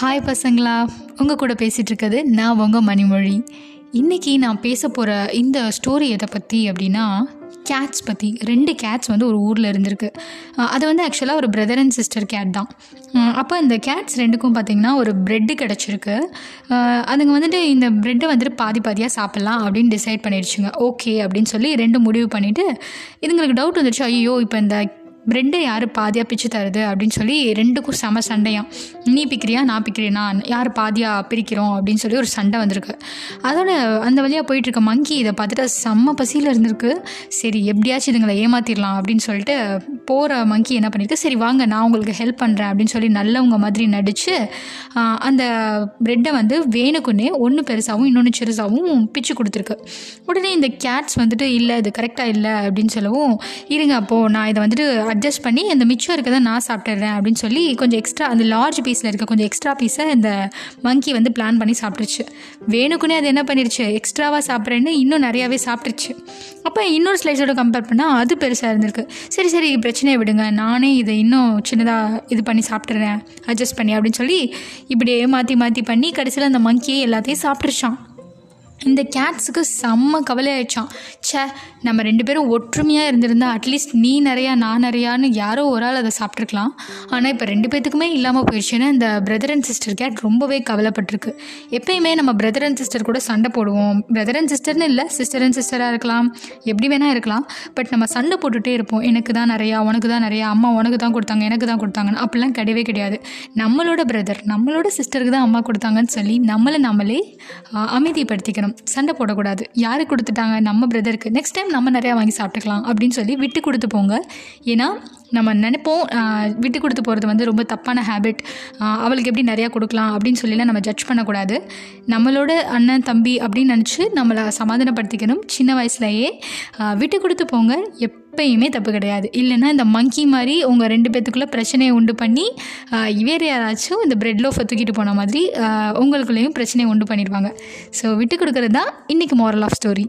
Hi பசங்களா. உங்கள் கூட பேசிகிட்டு இருக்கிறது நான் உங்கள் மணிமொழி. இன்றைக்கி நான் பேச போகிற இந்த ஸ்டோரி எதை பற்றி அப்படின்னா கேட்ஸ் பற்றி ரெண்டு கேட்ஸ் வந்து ஒரு ஊரில் இருந்திருக்கு. அது வந்து ஆக்சுவலாக ஒரு பிரதர் அண்ட் சிஸ்டர் கேட் தான். அப்போ இந்த கேட்ஸ் ரெண்டுக்கும் பார்த்திங்கன்னா ஒரு ப்ரெட்டு கிடச்சிருக்கு. அதுங்க வந்துட்டு இந்த ப்ரெட்டை வந்துட்டு பாதி பாதியாக சாப்பிட்லாம் அப்படின்னு டிசைட் பண்ணிடுச்சுங்க ஓகே அப்படின்னு சொல்லி ரெண்டு முடிவு பண்ணிவிட்டு இதுங்களுக்கு டவுட் வந்துடுச்சு ஐயோ இப்போ இந்த ப்ரெட்டை யார் பாதியாக பிச்சு தருது அப்படின்னு சொல்லி ரெண்டுக்கும் செம சண்டையாம். நீ பிக்கிறியா நான் பிக்கிறேனா? யார் பாதியாக பிரிக்கிறோம் அப்படின்னு சொல்லி ஒரு சண்டை வந்திருக்கு. அதோட அந்த வழியாக போயிட்டுருக்க மங்கி இதை பார்த்துட்டு செம்ம பசியில் இருந்திருக்கு. சரி எப்படியாச்சும் இதுங்களை ஏமாற்றிடலாம் அப்படின்னு சொல்லிட்டு போகிற மங்கி என்ன பண்ணியிருக்கு சரி வாங்க நான் உங்களுக்கு ஹெல்ப் பண்ணுறேன் அப்படின்னு சொல்லி நல்லவங்க மாதிரி நடித்து அந்த ப்ரெட்டை வந்து வேணுக்குன்னே ஒன்று பெருசாகவும் இன்னொன்று சிறுசாகவும் பிச்சு கொடுத்துருக்கு. உடனே இந்த கேட்ஸ் வந்துட்டு இல்லை இது கரெக்டாக இல்லை அப்படின்னு சொல்லவும் இருங்க அப்போது நான் இதை வந்துட்டு அட்ஜஸ்ட் பண்ணி இந்த மிச்சம் இருக்கதை நான் சாப்பிட்டுறேன் அப்படின்னு சொல்லி கொஞ்சம் எக்ஸ்ட்ரா அந்த லார்ஜ் பீஸில் இருக்க கொஞ்சம் எக்ஸ்ட்ரா பீஸை இந்த மங்கி வந்து பிளான் பண்ணி சாப்பிட்டுருச்சு. வேணுக்குனே அது என்ன பண்ணிருச்சு? எக்ஸ்ட்ராவாக சாப்பிட்றேன்னு இன்னும் நிறையாவே சாப்பிட்டுருச்சு. அப்போ இன்னொரு ஸ்லைஸோட கம்பேர் பண்ணால் அது பெருசாக இருந்திருக்கு. சரி சரி பிரச்சனையை விடுங்க. நானே இதை இன்னும் சின்னதாக இது பண்ணி சாப்பிட்றேன் அட்ஜஸ்ட் பண்ணி அப்படின்னு சொல்லி இப்படியே மாற்றி மாற்றி பண்ணி கடைசியில் அந்த மங்கியே எல்லாத்தையும் சாப்பிட்ருச்சான் இந்த கேட்ஸுக்கு செம்ம கவலை ஆயிடுச்சான் ச்சே நம்ம ரெண்டு பேரும் ஒற்றுமையாக இருந்திருந்தா அட்லீஸ்ட் நீ நிறையா நான் நிறையான்னு யாரோ ஒரு ஆள் அதை சாப்பிட்ருக்கலாம் ஆனால் இப்போ ரெண்டு பேத்துக்குமே இல்லாமல் போயிடுச்சுன்னு இந்த பிரதர் அண்ட் சிஸ்டர் கேட் ரொம்பவே கவலைப்பட்டிருக்கு. எப்பயுமே நம்ம பிரதர் அண்ட் சிஸ்டர் கூட சண்டை போடுவோம். பிரதர் அண்ட் சிஸ்டர்னு இல்லை சிஸ்டர் அண்ட் சிஸ்டராக இருக்கலாம். எப்படி வேணால் இருக்கலாம். பட் நம்ம சண்டை போட்டுகிட்டே இருப்போம். எனக்கு தான் நிறையா உனக்கு தான் நிறையா அம்மா உனக்கு தான் கொடுத்தாங்க எனக்கு தான் கொடுத்தாங்கன்னு. அப்படிலாம் கிடையவே கிடையாது. நம்மளோட பிரதர் நம்மளோட சிஸ்டருக்கு தான் அம்மா கொடுத்தாங்கன்னு சொல்லி நம்மளை நம்மளே அமைதிப்படுத்திக்கணும். சண்டை போடக்கூடாது. யாரு கொடுத்துட்டாங்க? நம்ம இருக்குது நெக்ஸ்ட் டைம் நம்ம நிறையா வாங்கி சாப்பிட்டுக்கலாம் அப்படின்னு சொல்லி விட்டு கொடுத்து போங்க. ஏன்னா நம்ம நினைப்போம் விட்டு கொடுத்து போகிறது வந்து ரொம்ப தப்பான ஹேபிட் அவளுக்கு எப்படி நிறையா கொடுக்கலாம் அப்படின்னு சொல்லிலாம் நம்ம ஜட்ஜ் பண்ணக்கூடாது. நம்மளோட அண்ணன் தம்பி அப்படின்னு நினச்சி நம்மளை சமாதானப்படுத்திக்கணும். சின்ன வயசுலையே விட்டு கொடுத்து போங்க. எப்பயுமே தப்பு கிடையாது. இல்லைன்னா இந்த மங்கி மாதிரி உங்கள் ரெண்டு பேத்துக்குள்ளே பிரச்சனையை உண்டு பண்ணி வேறு யாராச்சும் இந்த பிரெட் லோஃபை தூக்கிட்டு போன மாதிரி உங்களுக்குள்ளேயும் பிரச்சனையை உண்டு பண்ணிடுவாங்க. ஸோ விட்டு கொடுக்குறது தான் இன்றைக்கி மாரல் ஆஃப் ஸ்டோரி